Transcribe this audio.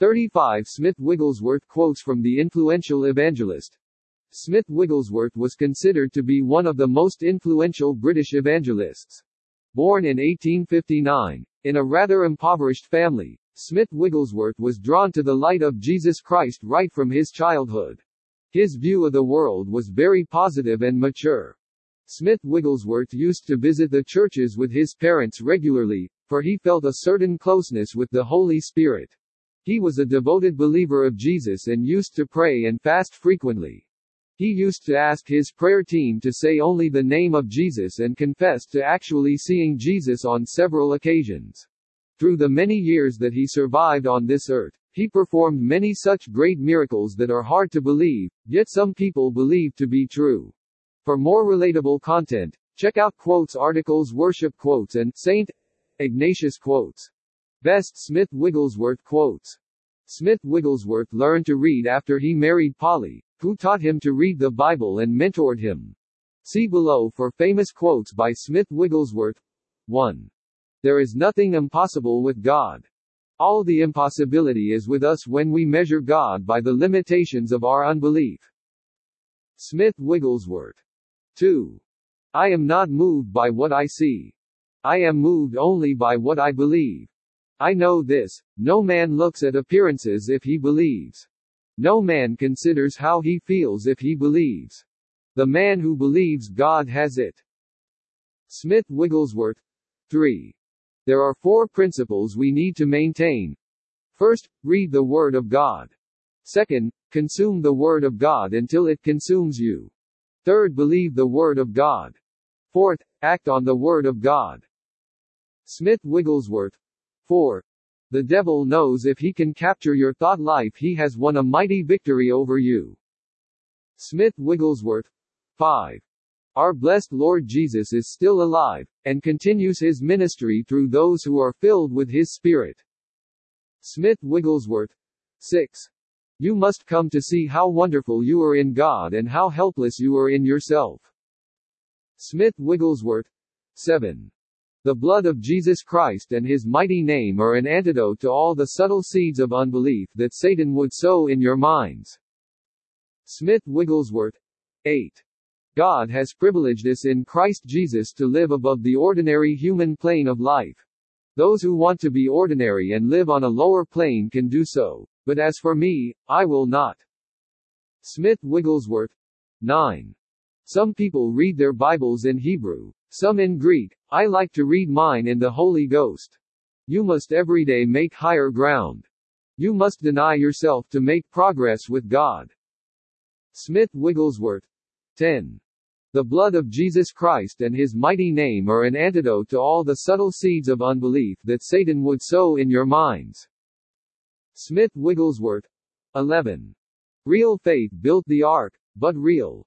35 Smith Wigglesworth quotes from the influential evangelist. Smith Wigglesworth was considered to be one of the most influential British evangelists. Born in 1859, in a rather impoverished family, Smith Wigglesworth was drawn to the light of Jesus Christ right from his childhood. His view of the world was very positive and mature. Smith Wigglesworth used to visit the churches with his parents regularly, for he felt a certain closeness with the Holy Spirit. He was a devoted believer of Jesus and used to pray and fast frequently. He used to ask his prayer team to say only the name of Jesus and confessed to actually seeing Jesus on several occasions. Through the many years that he survived on this earth, he performed many such great miracles that are hard to believe, yet some people believe to be true. For more relatable content, check out quotes articles worship quotes and Saint Ignatius quotes. Best Smith Wigglesworth quotes. Smith Wigglesworth learned to read after he married Polly, who taught him to read the Bible and mentored him. See below for famous quotes by Smith Wigglesworth. 1. There is nothing impossible with God. All the impossibility is with us when we measure God by the limitations of our unbelief. Smith Wigglesworth. 2. I am not moved by what I see. I am moved only by what I believe. I know this, no man looks at appearances if he believes. No man considers how he feels if he believes. The man who believes God has it. Smith Wigglesworth. 3. There are four principles we need to maintain. First, read the Word of God. Second, consume the Word of God until it consumes you. Third, believe the Word of God. Fourth, act on the Word of God. Smith Wigglesworth. 4. The devil knows if he can capture your thought life he has won a mighty victory over you. Smith Wigglesworth. 5. Our blessed Lord Jesus is still alive, and continues his ministry through those who are filled with his Spirit. Smith Wigglesworth. 6. You must come to see how wonderful you are in God and how helpless you are in yourself. Smith Wigglesworth. 7. The blood of Jesus Christ and his mighty name are an antidote to all the subtle seeds of unbelief that Satan would sow in your minds. Smith Wigglesworth. 8. God has privileged us in Christ Jesus to live above the ordinary human plane of life. Those who want to be ordinary and live on a lower plane can do so, but as for me, I will not. Smith Wigglesworth. 9. Some people read their Bibles in Hebrew, some in Greek, I like to read mine in the Holy Ghost. You must every day make higher ground. You must deny yourself to make progress with God. Smith Wigglesworth. 10. The blood of Jesus Christ and his mighty name are an antidote to all the subtle seeds of unbelief that Satan would sow in your minds. Smith Wigglesworth. 11. Real faith built the ark, but real